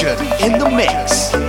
Richard in the mix.